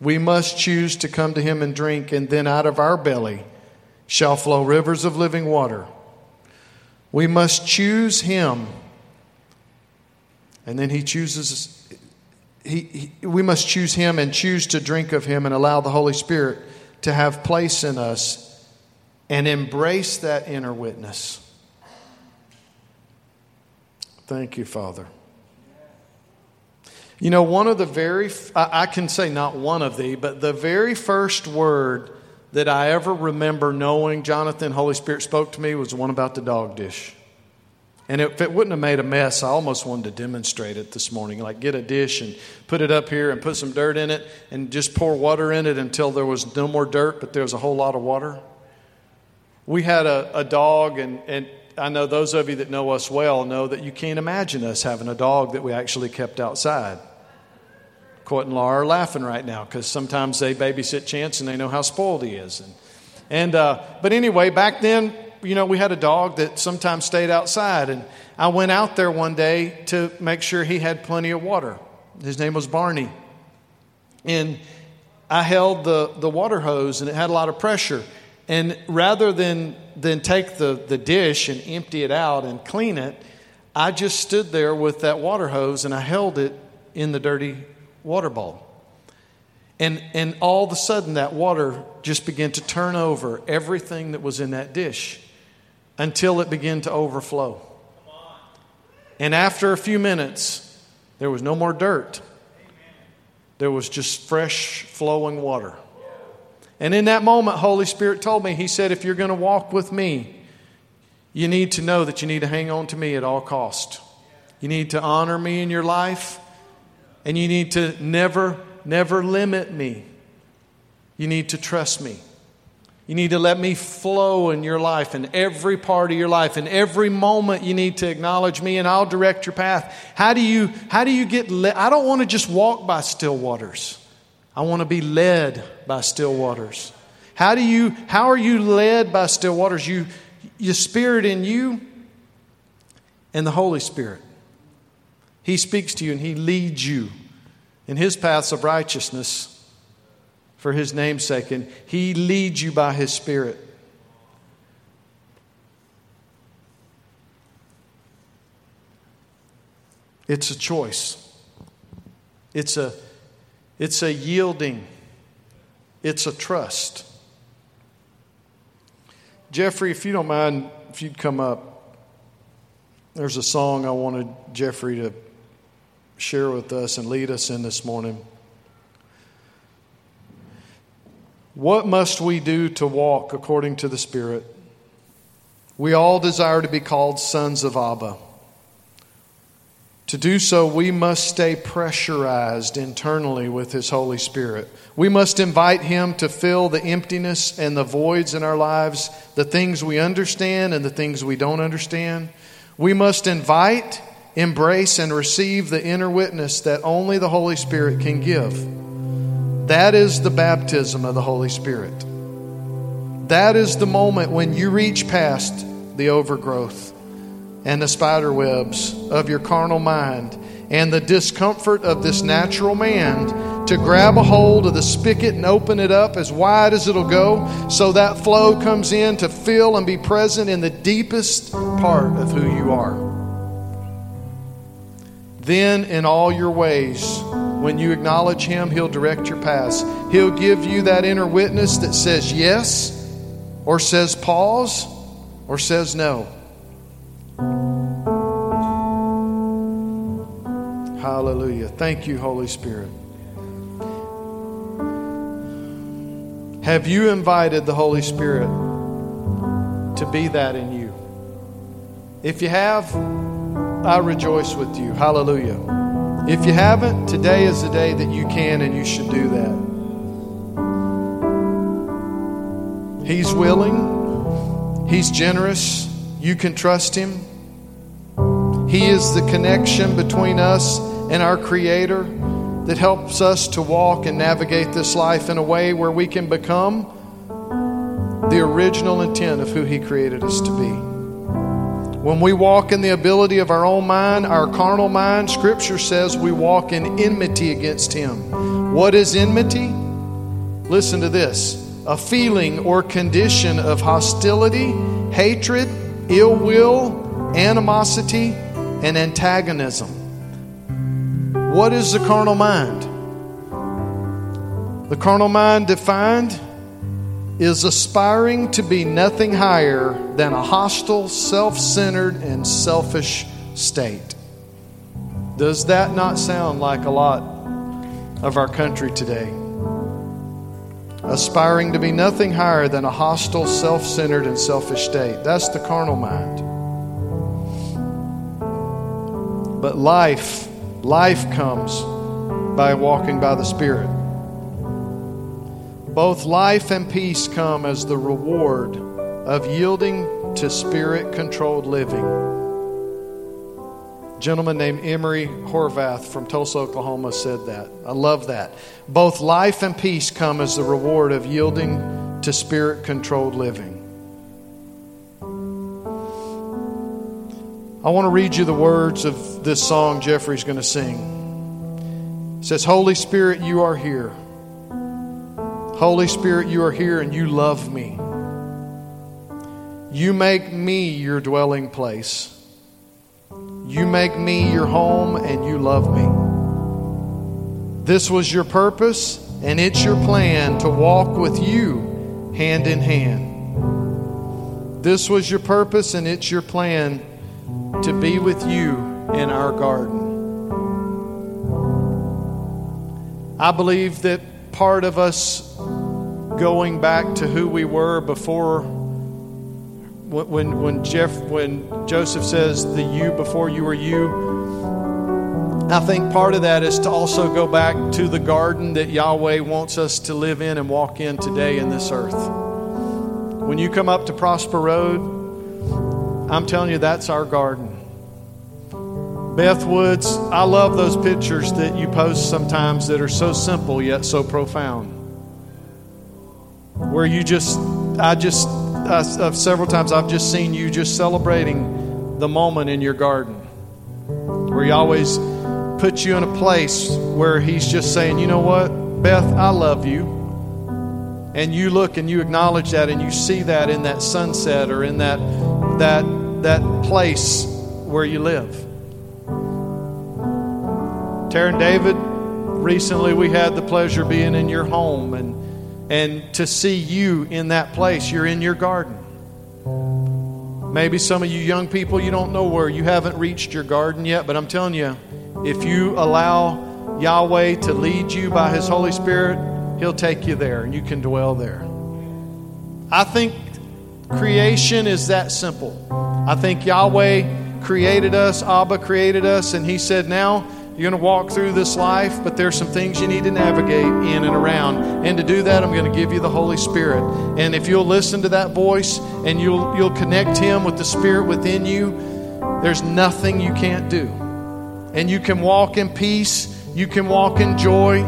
We must choose to come to him and drink, and then out of our belly shall flow rivers of living water. We must choose him. And then he chooses, he, he, we must choose him and choose to drink of him and allow the Holy Spirit to have place in us and embrace that inner witness. Thank you, Father. You know, one of the very, I can say not one of the, but the very first word that I ever remember knowing Jonathan, Holy Spirit spoke to me was one about the dog dish. And if it wouldn't have made a mess, I almost wanted to demonstrate it this morning. Like get a dish and put it up here and put some dirt in it and just pour water in it until there was no more dirt, but there was a whole lot of water. We had a, a dog, and, and I know those of you that know us well know that you can't imagine us having a dog that we actually kept outside. Court and Laura are laughing right now because sometimes they babysit Chance and they know how spoiled he is. And, and uh, but anyway, back then, you know, we had a dog that sometimes stayed outside, and I went out there one day to make sure he had plenty of water. His name was Barney, and I held the the water hose, and it had a lot of pressure. And rather than, than take the, the dish and empty it out and clean it, I just stood there with that water hose and I held it in the dirty water bowl. And, and all of a sudden, that water just began to turn over everything that was in that dish until it began to overflow. And after a few minutes, there was no more dirt, there was just fresh flowing water. And in that moment, Holy Spirit told me, He said, if you're going to walk with me, you need to know that you need to hang on to me at all cost. You need to honor me in your life, and you need to never, never limit me. You need to trust me. You need to let me flow in your life, in every part of your life, in every moment. You need to acknowledge me, and I'll direct your path. How do you how do you get? led? I don't want to just walk by still waters. I want to be led by still waters. How do you? How are you led by still waters? You, your Spirit in you, and the Holy Spirit. He speaks to you and He leads you in His paths of righteousness for his namesake, and he leads you by his spirit. It's a choice. It's a, it's a yielding. It's a trust. Jeffrey, if you don't mind, if you'd come up, there's a song I wanted Jeffrey to share with us and lead us in this morning. What must we do to walk according to the Spirit? We all desire to be called sons of Abba. To do so, we must stay pressurized internally with His Holy Spirit. We must invite Him to fill the emptiness and the voids in our lives, the things we understand and the things we don't understand. We must invite, embrace, and receive the inner witness that only the Holy Spirit can give. That is the baptism of the Holy Spirit. That is the moment when you reach past the overgrowth and the spider webs of your carnal mind and the discomfort of this natural man to grab a hold of the spigot and open it up as wide as it'll go so that flow comes in to fill and be present in the deepest part of who you are. Then, in all your ways, when you acknowledge Him, He'll direct your paths. He'll give you that inner witness that says yes, or says pause, or says no. Hallelujah. Thank you, Holy Spirit. Have you invited the Holy Spirit to be that in you? If you have, I rejoice with you. Hallelujah. If you haven't, today is the day that you can and you should do that. He's willing, He's generous, you can trust Him. He is the connection between us and our Creator that helps us to walk and navigate this life in a way where we can become the original intent of who He created us to be. When we walk in the ability of our own mind, our carnal mind, Scripture says we walk in enmity against Him. What is enmity? Listen to this a feeling or condition of hostility, hatred, ill will, animosity, and antagonism. What is the carnal mind? The carnal mind defined is aspiring to be nothing higher than a hostile, self centered, and selfish state. Does that not sound like a lot of our country today? Aspiring to be nothing higher than a hostile, self centered, and selfish state. That's the carnal mind. But life, life comes by walking by the Spirit. Both life and peace come as the reward of yielding to spirit controlled living. A gentleman named Emery Horvath from Tulsa, Oklahoma said that. I love that. Both life and peace come as the reward of yielding to spirit controlled living. I want to read you the words of this song Jeffrey's going to sing. It says, Holy Spirit, you are here. Holy Spirit, you are here and you love me. You make me your dwelling place. You make me your home and you love me. This was your purpose and it's your plan to walk with you hand in hand. This was your purpose and it's your plan to be with you in our garden. I believe that part of us going back to who we were before when when Jeff when Joseph says the you before you were you I think part of that is to also go back to the garden that Yahweh wants us to live in and walk in today in this earth. When you come up to Prosper Road, I'm telling you, that's our garden. Beth Woods, I love those pictures that you post sometimes that are so simple yet so profound. Where you just, I just, I, several times I've just seen you just celebrating the moment in your garden. Where He always puts you in a place where He's just saying, you know what, Beth, I love you and you look and you acknowledge that and you see that in that sunset or in that that that place where you live. Tara and David, recently we had the pleasure being in your home and and to see you in that place. You're in your garden. Maybe some of you young people, you don't know where you haven't reached your garden yet, but I'm telling you, if you allow Yahweh to lead you by His Holy Spirit, He'll take you there and you can dwell there. I think creation is that simple. I think Yahweh created us, Abba created us, and He said, Now you're going to walk through this life, but there's some things you need to navigate in and around. And to do that, I'm going to give you the Holy Spirit. And if you'll listen to that voice and you'll, you'll connect Him with the Spirit within you, there's nothing you can't do. And you can walk in peace, you can walk in joy.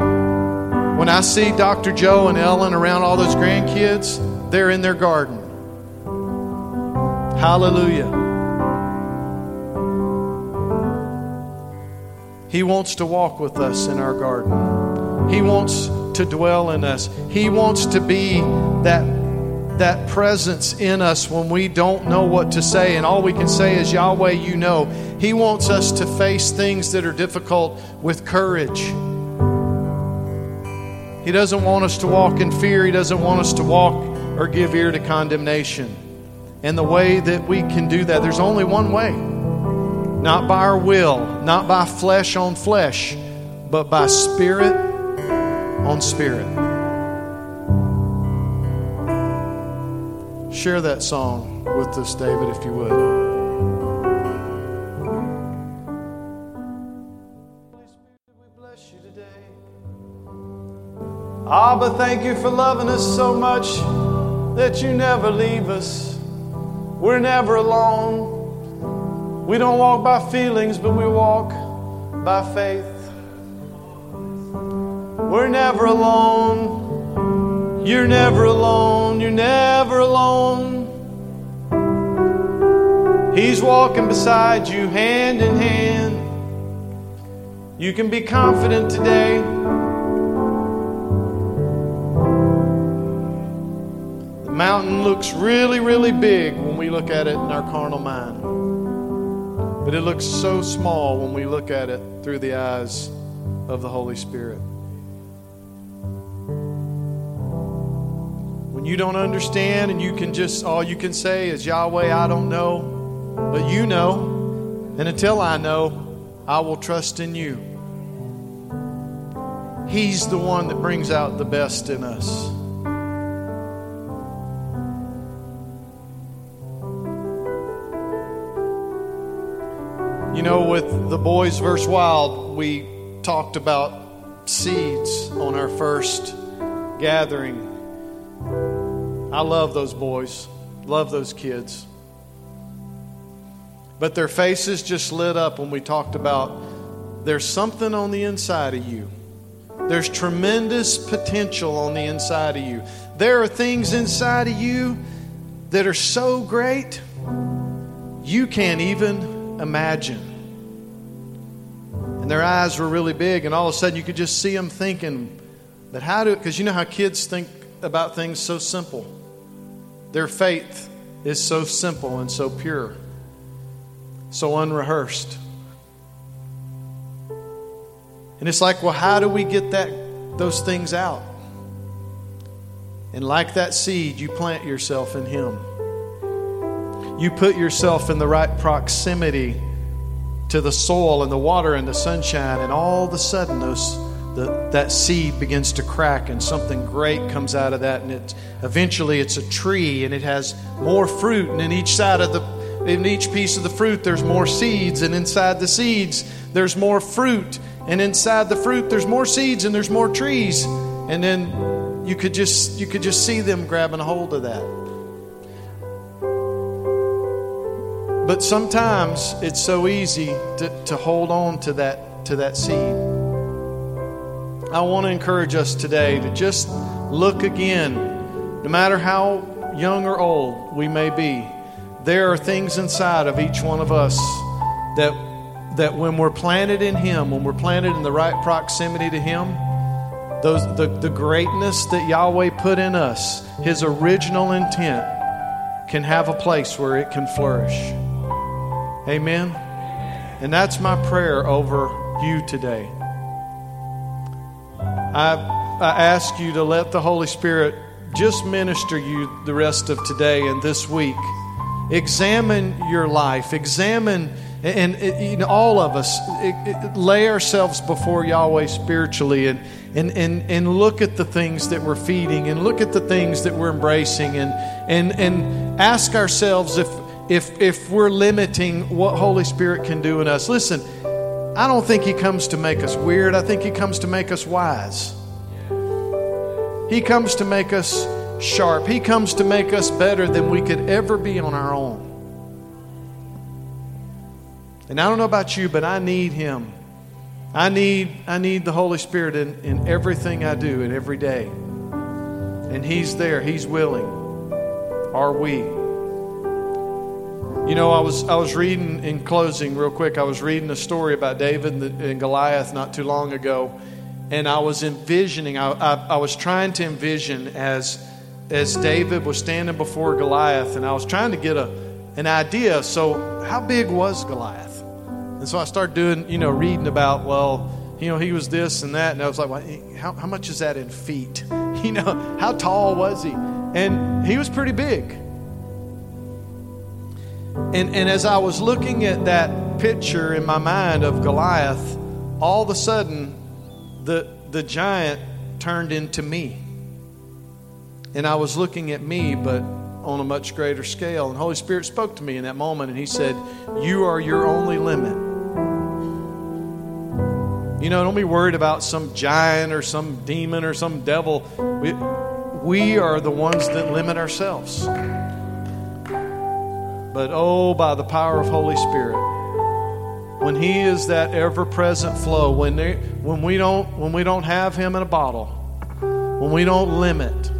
When I see Dr. Joe and Ellen around all those grandkids, they're in their garden. Hallelujah. He wants to walk with us in our garden. He wants to dwell in us. He wants to be that that presence in us when we don't know what to say and all we can say is Yahweh you know. He wants us to face things that are difficult with courage. He doesn't want us to walk in fear. He doesn't want us to walk or give ear to condemnation. And the way that we can do that, there's only one way not by our will, not by flesh on flesh, but by spirit on spirit. Share that song with us, David, if you would. Abba, thank you for loving us so much that you never leave us. We're never alone. We don't walk by feelings, but we walk by faith. We're never alone. You're never alone. You're never alone. He's walking beside you, hand in hand. You can be confident today. The mountain looks really, really big when we look at it in our carnal mind. But it looks so small when we look at it through the eyes of the Holy Spirit. When you don't understand and you can just, all you can say is, Yahweh, I don't know, but you know. And until I know, I will trust in you. He's the one that brings out the best in us. You know, with the boys verse wild, we talked about seeds on our first gathering. I love those boys, love those kids. But their faces just lit up when we talked about there's something on the inside of you. There's tremendous potential on the inside of you. There are things inside of you that are so great, you can't even imagine their eyes were really big, and all of a sudden you could just see them thinking, but how do, because you know how kids think about things so simple. Their faith is so simple and so pure, so unrehearsed. And it's like, well, how do we get that those things out? And like that seed, you plant yourself in Him. You put yourself in the right proximity to the soil and the water and the sunshine, and all of a sudden those the, that seed begins to crack and something great comes out of that and it eventually it's a tree and it has more fruit and in each side of the in each piece of the fruit there's more seeds and inside the seeds there's more fruit and inside the fruit there's more seeds and there's more trees. And then you could just you could just see them grabbing a hold of that but sometimes it's so easy to, to hold on to that to that seed. I want to encourage us today to just look again, no matter how young or old we may be. There are things inside of each one of us that that when we're planted in Him, when we're planted in the right proximity to Him, those the, the greatness that Yahweh put in us, His original intent, can have a place where it can flourish. Amen. And that's my prayer over you today. I, I ask you to let the Holy Spirit just minister you the rest of today and this week. Examine your life. Examine, and, and all of us it, it, lay ourselves before Yahweh spiritually and, and, and, and look at the things that we're feeding and look at the things that we're embracing and, and, and ask ourselves if, if, if we're limiting what Holy Spirit can do in us. Listen, I don't think He comes to make us weird. I think He comes to make us wise. He comes to make us sharp. He comes to make us better than we could ever be on our own. And I don't know about you, but I need Him. I need, I need the Holy Spirit in, in everything I do and every day. And He's there, He's willing. Are we? You know, I was, I was reading, in closing, real quick, I was reading a story about David and Goliath not too long ago. And I was envisioning, I, I, I was trying to envision as, as David was standing before Goliath, and I was trying to get a, an idea. So, how big was Goliath? And so I started doing, you know, reading about, well, you know, he was this and that. And I was like, well, eh, how, how much is that in feet? You know, how tall was he? And he was pretty big. And, and as I was looking at that picture in my mind of Goliath, all of a sudden, the, the giant turned into me. And I was looking at me, but on a much greater scale. And Holy Spirit spoke to me in that moment, and He said, You are your only limit. You know, don't be worried about some giant or some demon or some devil. We, we are the ones that limit ourselves. But oh, by the power of Holy Spirit, when He is that ever-present flow, when they, when we don't when we don't have Him in a bottle, when we don't limit,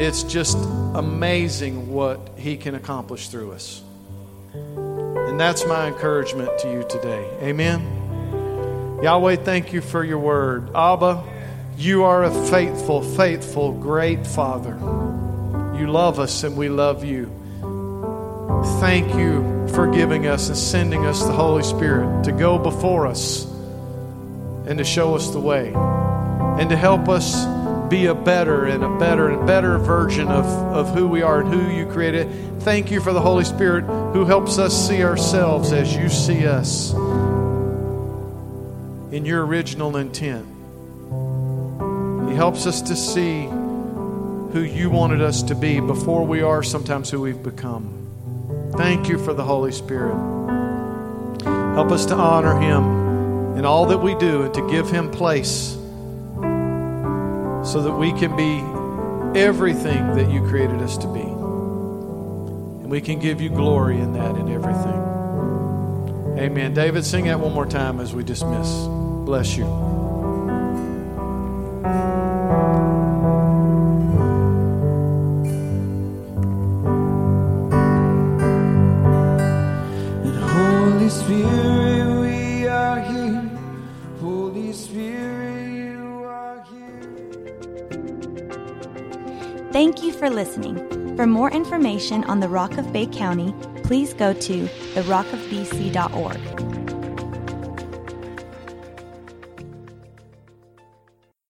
it's just amazing what He can accomplish through us. And that's my encouragement to you today. Amen. Yahweh, thank you for your word. Abba, you are a faithful, faithful, great Father. You love us and we love you. Thank you for giving us and sending us the Holy Spirit to go before us and to show us the way and to help us be a better and a better and better version of, of who we are and who you created. Thank you for the Holy Spirit who helps us see ourselves as you see us in your original intent. He helps us to see who you wanted us to be before we are sometimes who we've become. Thank you for the Holy Spirit. Help us to honor Him in all that we do and to give Him place so that we can be everything that you created us to be. And we can give you glory in that and everything. Amen. David, sing that one more time as we dismiss. Bless you. Listening. For more information on the Rock of Bay County, please go to therockofbc.org.